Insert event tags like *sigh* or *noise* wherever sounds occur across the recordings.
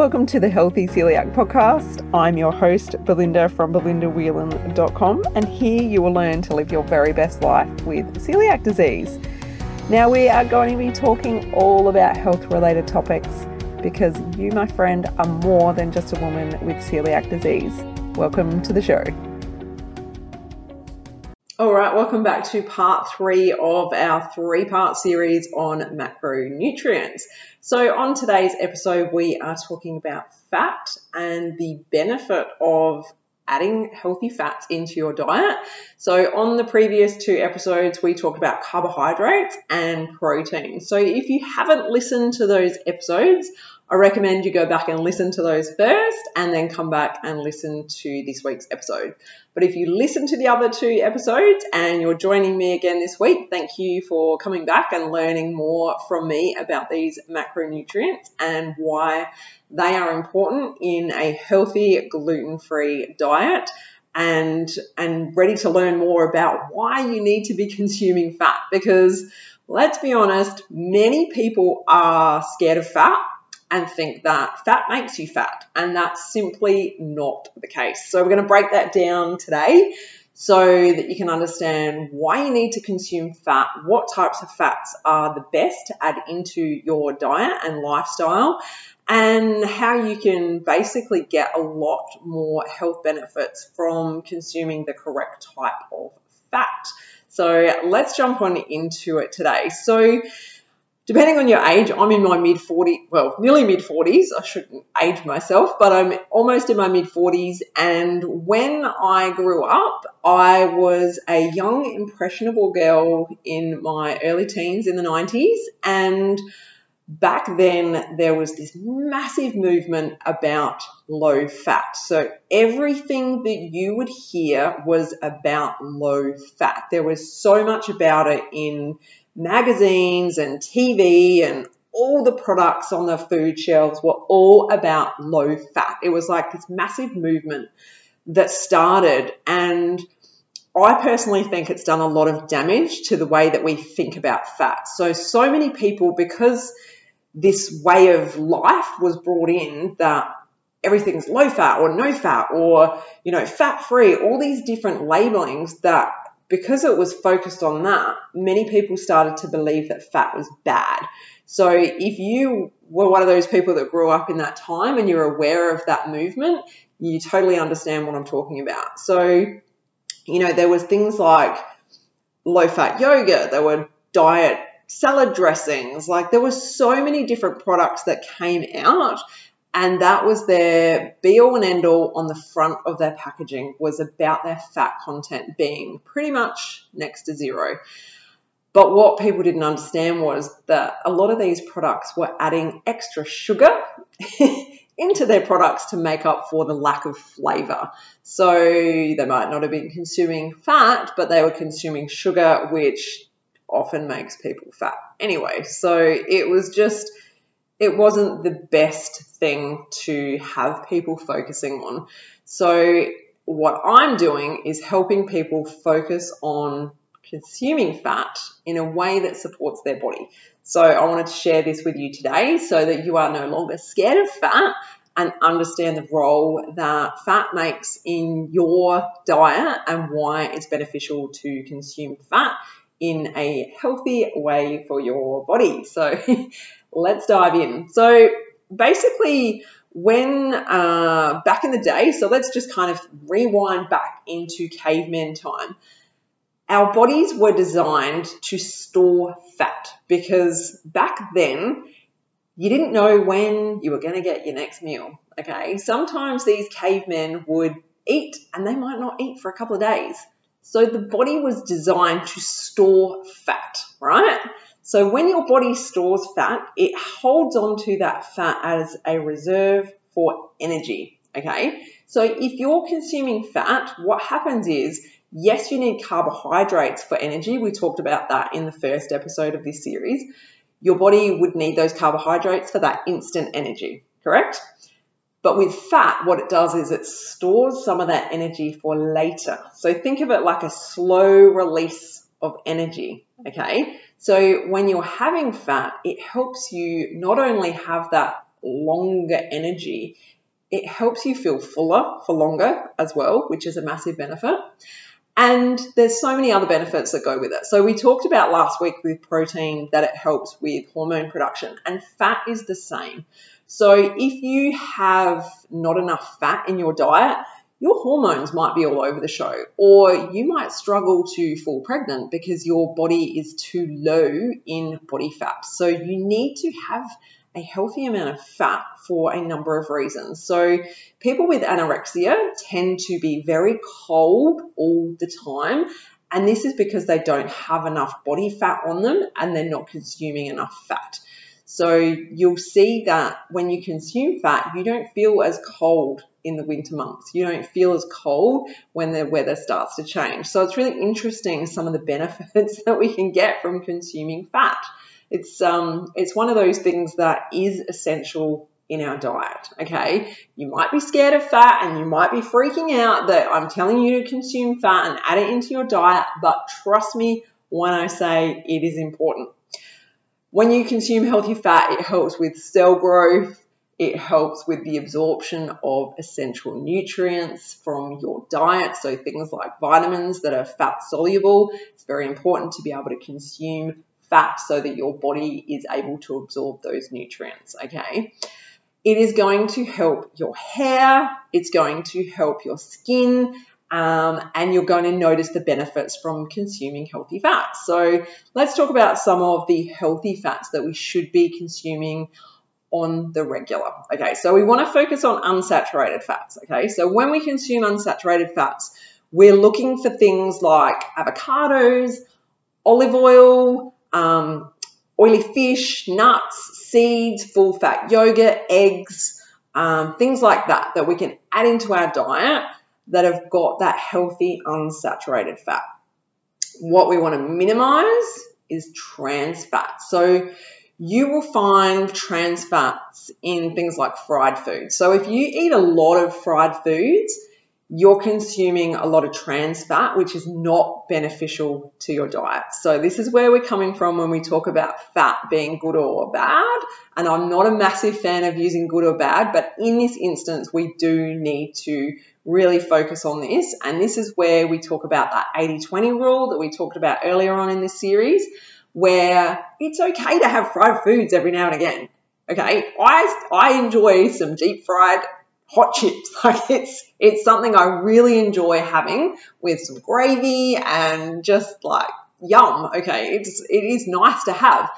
Welcome to the Healthy Celiac Podcast. I'm your host, Belinda from belindawhelan.com, and here you will learn to live your very best life with celiac disease. Now, we are going to be talking all about health related topics because you, my friend, are more than just a woman with celiac disease. Welcome to the show. All right, welcome back to part three of our three part series on macronutrients. So, on today's episode, we are talking about fat and the benefit of adding healthy fats into your diet. So, on the previous two episodes, we talked about carbohydrates and protein. So, if you haven't listened to those episodes, I recommend you go back and listen to those first and then come back and listen to this week's episode. But if you listen to the other two episodes and you're joining me again this week, thank you for coming back and learning more from me about these macronutrients and why they are important in a healthy gluten-free diet and and ready to learn more about why you need to be consuming fat because let's be honest, many people are scared of fat and think that fat makes you fat. And that's simply not the case. So we're going to break that down today so that you can understand why you need to consume fat, what types of fats are the best to add into your diet and lifestyle, and how you can basically get a lot more health benefits from consuming the correct type of fat. So let's jump on into it today. So depending on your age, I'm in my mid 40s, well, nearly mid 40s. I shouldn't age myself, but I'm almost in my mid 40s. And when I grew up, I was a young, impressionable girl in my early teens in the 90s. And back then, there was this massive movement about low fat. So everything that you would hear was about low fat. There was so much about it in magazines and TV and all the products on the food shelves were all about low fat. It was like this massive movement that started and I personally think it's done a lot of damage to the way that we think about fat. So, so many people, because this way of life was brought in that everything's low fat or no fat or, you know, fat free, all these different labelings that because it was focused on that, many people started to believe that fat was bad. So if you were one of those people that grew up in that time and you're aware of that movement, you totally understand what I'm talking about. So, you know, there was things like low fat yogurt, there were diet salad dressings, like there were so many different products that came out and that was their be all and end all on the front of their packaging was about their fat content being pretty much next to zero. But what people didn't understand was that a lot of these products were adding extra sugar *laughs* into their products to make up for the lack of flavor. So they might not have been consuming fat, but they were consuming sugar, which often makes people fat. Anyway, so it was just it wasn't the best thing to have people focusing on. So, what I'm doing is helping people focus on consuming fat in a way that supports their body. So, I wanted to share this with you today so that you are no longer scared of fat and understand the role that fat makes in your diet and why it's beneficial to consume fat in a healthy way for your body. So, *laughs* let's dive in. So basically, when uh, back in the day, so let's just kind of rewind back into caveman time. Our bodies were designed to store fat because back then you didn't know when you were going to get your next meal. Okay, sometimes these cavemen would eat and they might not eat for a couple of days. So the body was designed to store fat, right? So when your body stores fat, it holds on to that fat as a reserve for energy. Okay. So if you're consuming fat, what happens is, yes, you need carbohydrates for energy. We talked about that in the first episode of this series. Your body would need those carbohydrates for that instant energy, correct? But with fat, what it does is it stores some of that energy for later. So think of it like a slow release of energy, okay? So when you're having fat, it helps you not only have that longer energy. It helps you feel fuller for longer as well, which is a massive benefit. And there's so many other benefits that go with it. So we talked about last week with protein that it helps with hormone production, and fat is the same. So if you have not enough fat in your diet, your hormones might be all over the show, or you might struggle to fall pregnant because your body is too low in body fat. So you need to have a healthy amount of fat for a number of reasons. So, people with anorexia tend to be very cold all the time, and this is because they don't have enough body fat on them and they're not consuming enough fat. So, you'll see that when you consume fat, you don't feel as cold in the winter months. You don't feel as cold when the weather starts to change. So, it's really interesting some of the benefits *laughs* that we can get from consuming fat it's um it's one of those things that is essential in our diet. Okay, you might be scared of fat and you might be freaking out that I'm telling you to consume fat and add it into your diet, but trust me when I say it is important. When you consume healthy fat, it helps with cell growth, it helps with the absorption of essential nutrients from your diet. So, things like vitamins that are fat soluble. It's very important to be able to consume fat so that your body is able to absorb those nutrients, okay? It is going to help your hair, it's going to help your skin, um, and you're going to notice the benefits from consuming healthy fats. So, let's talk about some of the healthy fats that we should be consuming on the regular. Okay, so we want to focus on unsaturated fats. Okay, so when we consume unsaturated fats, we're looking for things like avocados, olive oil, um, oily fish, nuts, seeds, full fat yogurt, eggs, um, things like that, that we can add into our diet that have got that healthy unsaturated fat. What we want to minimize is trans fat. So you will find trans fats in things like fried foods. So if you eat a lot of fried foods, you're consuming a lot of trans fat, which is not beneficial to your diet. So, this is where we're coming from when we talk about fat being good or bad. And I'm not a massive fan of using good or bad, but in this instance, we do need to really focus on this. And this is where we talk about that 80 20 rule that we talked about earlier on in this series, where it's okay to have fried foods every now and again. Okay, I, I enjoy some deep fried hot chips. *laughs* Like it's it's something I really enjoy having with some gravy and just like yum. Okay, it's it is nice to have,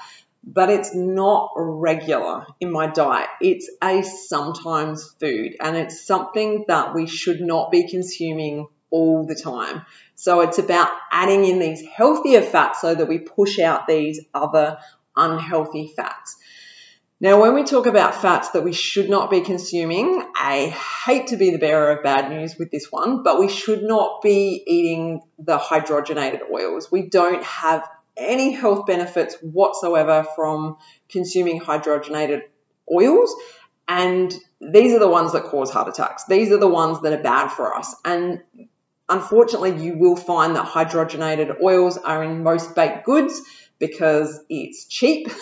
but it's not regular in my diet. It's a sometimes food and it's something that we should not be consuming all the time. So it's about adding in these healthier fats so that we push out these other unhealthy fats. Now, when we talk about fats that we should not be consuming, I hate to be the bearer of bad news with this one, but we should not be eating the hydrogenated oils. We don't have any health benefits whatsoever from consuming hydrogenated oils. And these are the ones that cause heart attacks. These are the ones that are bad for us. And unfortunately, you will find that hydrogenated oils are in most baked goods because it's cheap. *laughs*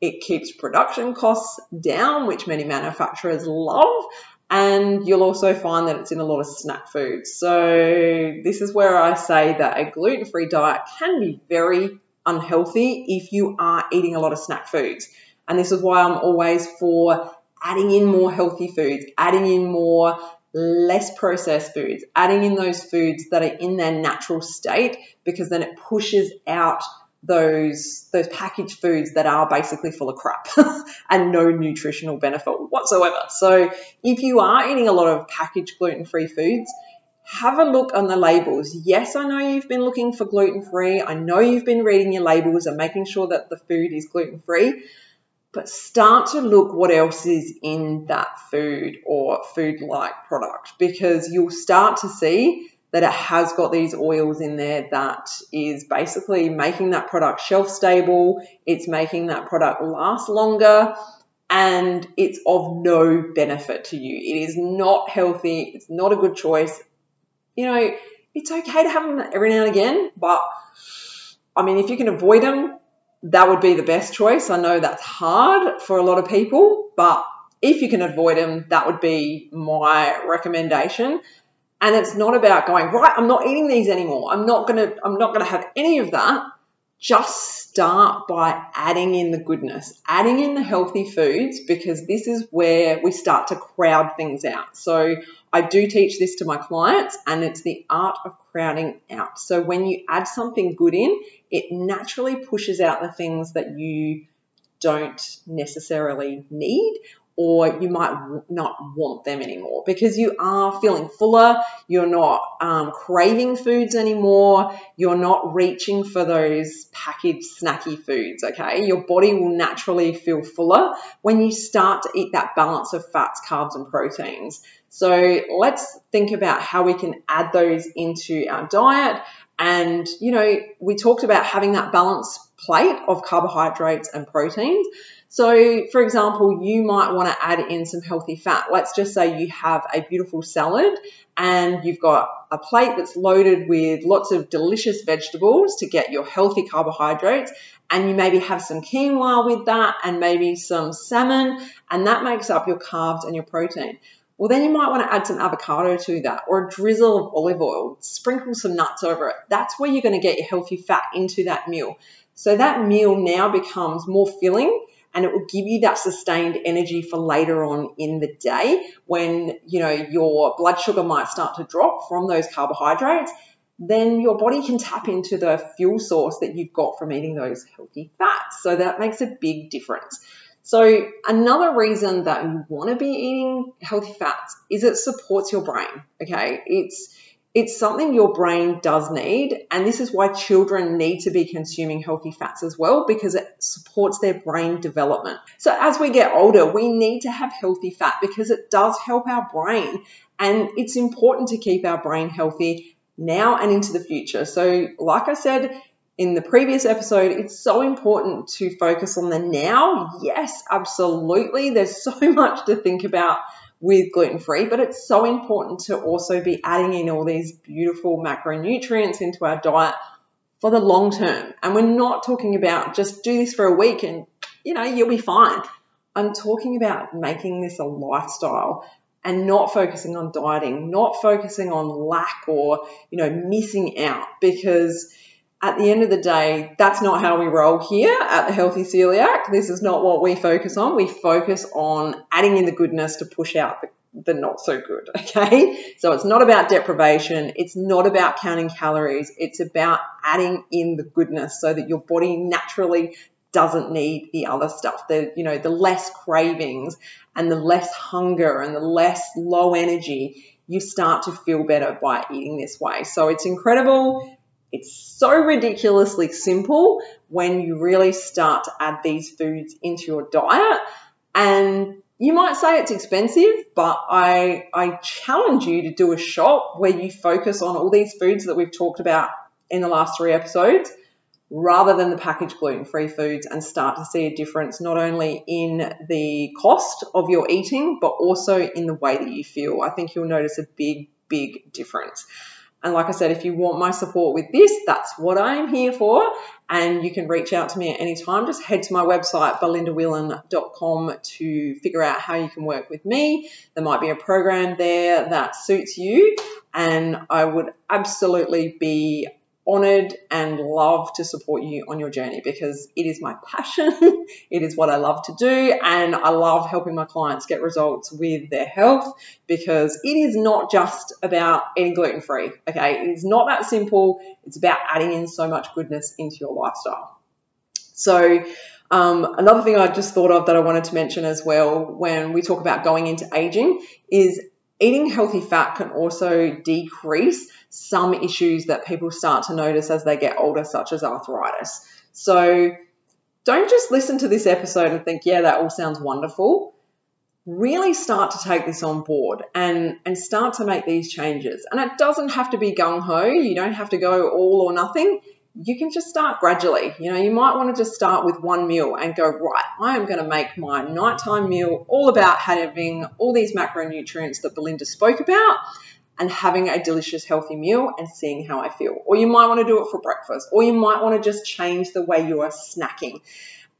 It keeps production costs down, which many manufacturers love. And you'll also find that it's in a lot of snack foods. So, this is where I say that a gluten free diet can be very unhealthy if you are eating a lot of snack foods. And this is why I'm always for adding in more healthy foods, adding in more less processed foods, adding in those foods that are in their natural state because then it pushes out those those packaged foods that are basically full of crap *laughs* and no nutritional benefit whatsoever. So if you are eating a lot of packaged gluten-free foods, have a look on the labels. Yes, I know you've been looking for gluten-free. I know you've been reading your labels and making sure that the food is gluten-free. But start to look what else is in that food or food like product because you'll start to see that it has got these oils in there that is basically making that product shelf stable, it's making that product last longer, and it's of no benefit to you. It is not healthy, it's not a good choice. You know, it's okay to have them every now and again, but I mean, if you can avoid them, that would be the best choice. I know that's hard for a lot of people, but If you can avoid them, that would be my recommendation. And it's not about going, right, I'm not eating these anymore. I'm not gonna, I'm not gonna have any of that. Just start by adding in the goodness, adding in the healthy foods, because this is where we start to crowd things out. So I do teach this to my clients, and it's the art of crowding out. So when you add something good in, it naturally pushes out the things that you don't necessarily need or you might not want them anymore because you are feeling fuller, you're not um, craving foods anymore, you're not reaching for those packaged snacky foods, okay? Your body will naturally feel fuller when you start to eat that balance of fats, carbs, and proteins. So let's think about how we can add those into our diet. And, you know, we talked about having that balanced plate of carbohydrates and proteins. So, for example, you might want to add in some healthy fat. Let's just say you have a beautiful salad and you've got a plate that's loaded with lots of delicious vegetables to get your healthy carbohydrates, and you maybe have some quinoa with that and maybe some salmon, and that makes up your carbs and your protein. Well, then you might want to add some avocado to that or a drizzle of olive oil, sprinkle some nuts over it. That's where you're going to get your healthy fat into that meal. So that meal now becomes more filling and it will give you that sustained energy for later on in the day when you know your blood sugar might start to drop from those carbohydrates then your body can tap into the fuel source that you've got from eating those healthy fats so that makes a big difference so another reason that you want to be eating healthy fats is it supports your brain okay it's it's something your brain does need, and this is why children need to be consuming healthy fats as well because it supports their brain development. So, as we get older, we need to have healthy fat because it does help our brain, and it's important to keep our brain healthy now and into the future. So, like I said, in the previous episode, it's so important to focus on the now. Yes, absolutely. There's *laughs* so much to think about with gluten free, but it's so important to also be adding in all these beautiful macronutrients into our diet for the long term. And we're not talking about just do this for a week and you know, you'll be fine. I'm talking about making this a lifestyle and not focusing on dieting, not focusing on lack or, you know, missing out because at the end of the day, that's not how we roll here at the Healthy Celiac. This is not what we focus on. We focus on adding in the goodness to push out the, the not so good. *laughs* Okay. So it's not about deprivation. It's not about counting calories. It's about adding in the goodness so that your body naturally doesn't need the other stuff. The, you know, the less cravings and the less hunger and the less low energy, you start to feel better by eating this way. So it's incredible it's so ridiculously simple when you really start to add these foods into your diet. And you might say it's expensive, but I, I challenge you to do a shop where you focus on all these foods that we've talked about in the last three episodes rather than the packaged gluten free foods and start to see a difference not only in the cost of your eating, but also in the way that you feel. I think you'll notice a big, big difference. And like I said, if you want my support with this, that's what I'm here for. And you can reach out to me at any time. Just head to my website, belindawhelan.com, to figure out how you can work with me. There might be a program there that suits you. And I would absolutely be honored and love to support you on your journey because it is my passion. *laughs* it is what I love to do. And I love helping my clients get results with their health because it is not just about eating gluten free. Okay. It is not that simple. It's about adding in so much goodness into your lifestyle. So, um, another thing I just thought of that I wanted to mention as well when we talk about going into aging is eating healthy fat can also decrease some issues that people start to notice as they get older, such as arthritis. So don't just listen to this episode and think, yeah, that all sounds wonderful. Really start to take this on board and, and start to make these changes. And it doesn't have to be gung ho, you don't have to go all or nothing. You can just start gradually. You know, you might want to just start with one meal and go, right, I am going to make my nighttime meal all about having all these macronutrients that Belinda spoke about and having a delicious, healthy meal and seeing how I feel. Or you might want to do it for breakfast, or you might want to just change the way you are snacking.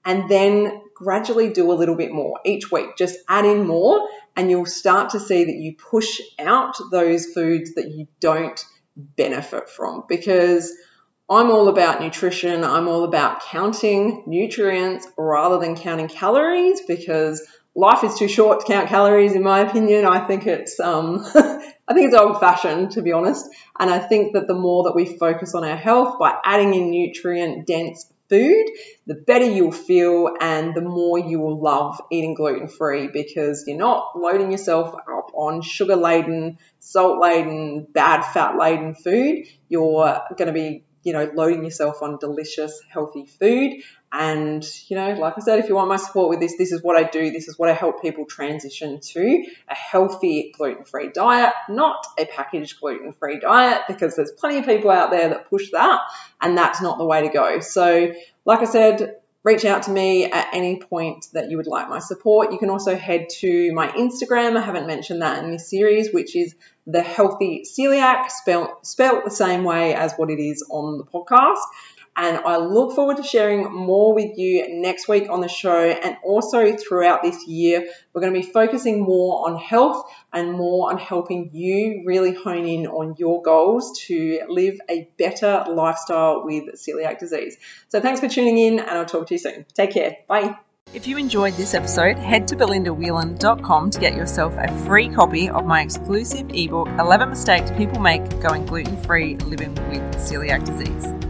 and then gradually do a little bit more each week. Just add in more, and you'll start to see that you push out those foods that you don't benefit from because I'm all about nutrition. I'm all about counting nutrients rather than counting calories because life is too short to count calories, in my opinion. I think it's um, *laughs* I think it's old fashioned to be honest, and I think that the more that we focus on our health by adding in nutrient dense food, the better you'll feel and the more you will love eating gluten free because you're not loading yourself up on sugar laden, salt laden, bad fat laden food. You're going to be you know, loading yourself on delicious, healthy food. And, you know, like I said, if you want my support with this, this is what I do. This is what I help people transition to a healthy gluten free diet, not a packaged gluten free diet, because there's plenty of people out there that push that, and that's not the way to go. So, like I said, reach out to me at any point that you would like my support. You can also head to my Instagram. I haven't mentioned that in this series, which is the healthy celiac, spelt, spelled the same way as what it is on the podcast. And I look forward to sharing more with you next week on the show and also throughout this year. We're going to be focusing more on health and more on helping you really hone in on your goals to live a better lifestyle with celiac disease. So thanks for tuning in and I'll talk to you soon. Take care. Bye. If you enjoyed this episode, head to belindawhelan.com to get yourself a free copy of my exclusive ebook 11 Mistakes People Make Going Gluten Free Living with Celiac Disease.